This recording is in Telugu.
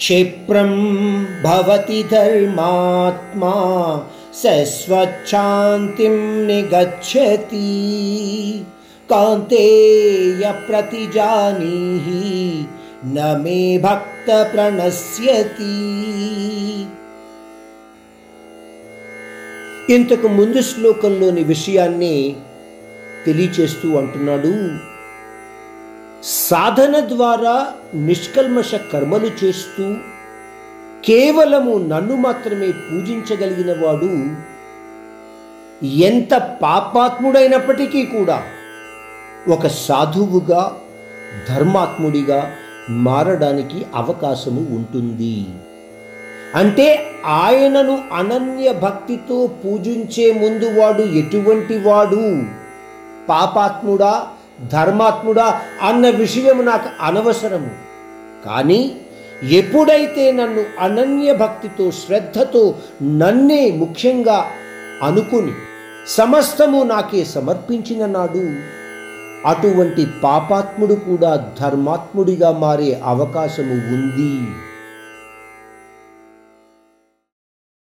క్షిప్రం భవతి ధర్మాత్మా సస్వచ్ఛాంతిం నిగచ్చతి. కాంతేయ ప్రతిజానీహి నమే భక్త ప్రణశ్యతి. ఇంతకు ముందు శ్లోకంలోని విషయాన్ని తెలియచేస్తూ అంటున్నాడు సాధన ద్వారా నిష్కల్మష కర్మలు చేస్తూ కేవలము నన్ను మాత్రమే పూజించగలిగిన వాడు ఎంత పాపాత్ముడైనప్పటికీ కూడా ఒక సాధువుగా ధర్మాత్ముడిగా మారడానికి అవకాశము ఉంటుంది. అంటే ఆయనను అనన్య భక్తితో పూజించే ముందు వాడు ఎటువంటి వాడు? పాపాత్ముడా ధర్మాత్ముడా అన్న విషయం నాకు అనవసరము. కానీ ఎప్పుడైతే నన్ను అనన్య భక్తితో శ్రద్ధతో నన్నే ముఖ్యంగా అనుకుని సమస్తము నాకే సమర్పించిన నాడు అటువంటి పాపాత్ముడు కూడా ధర్మాత్ముడిగా మారే అవకాశము ఉంది.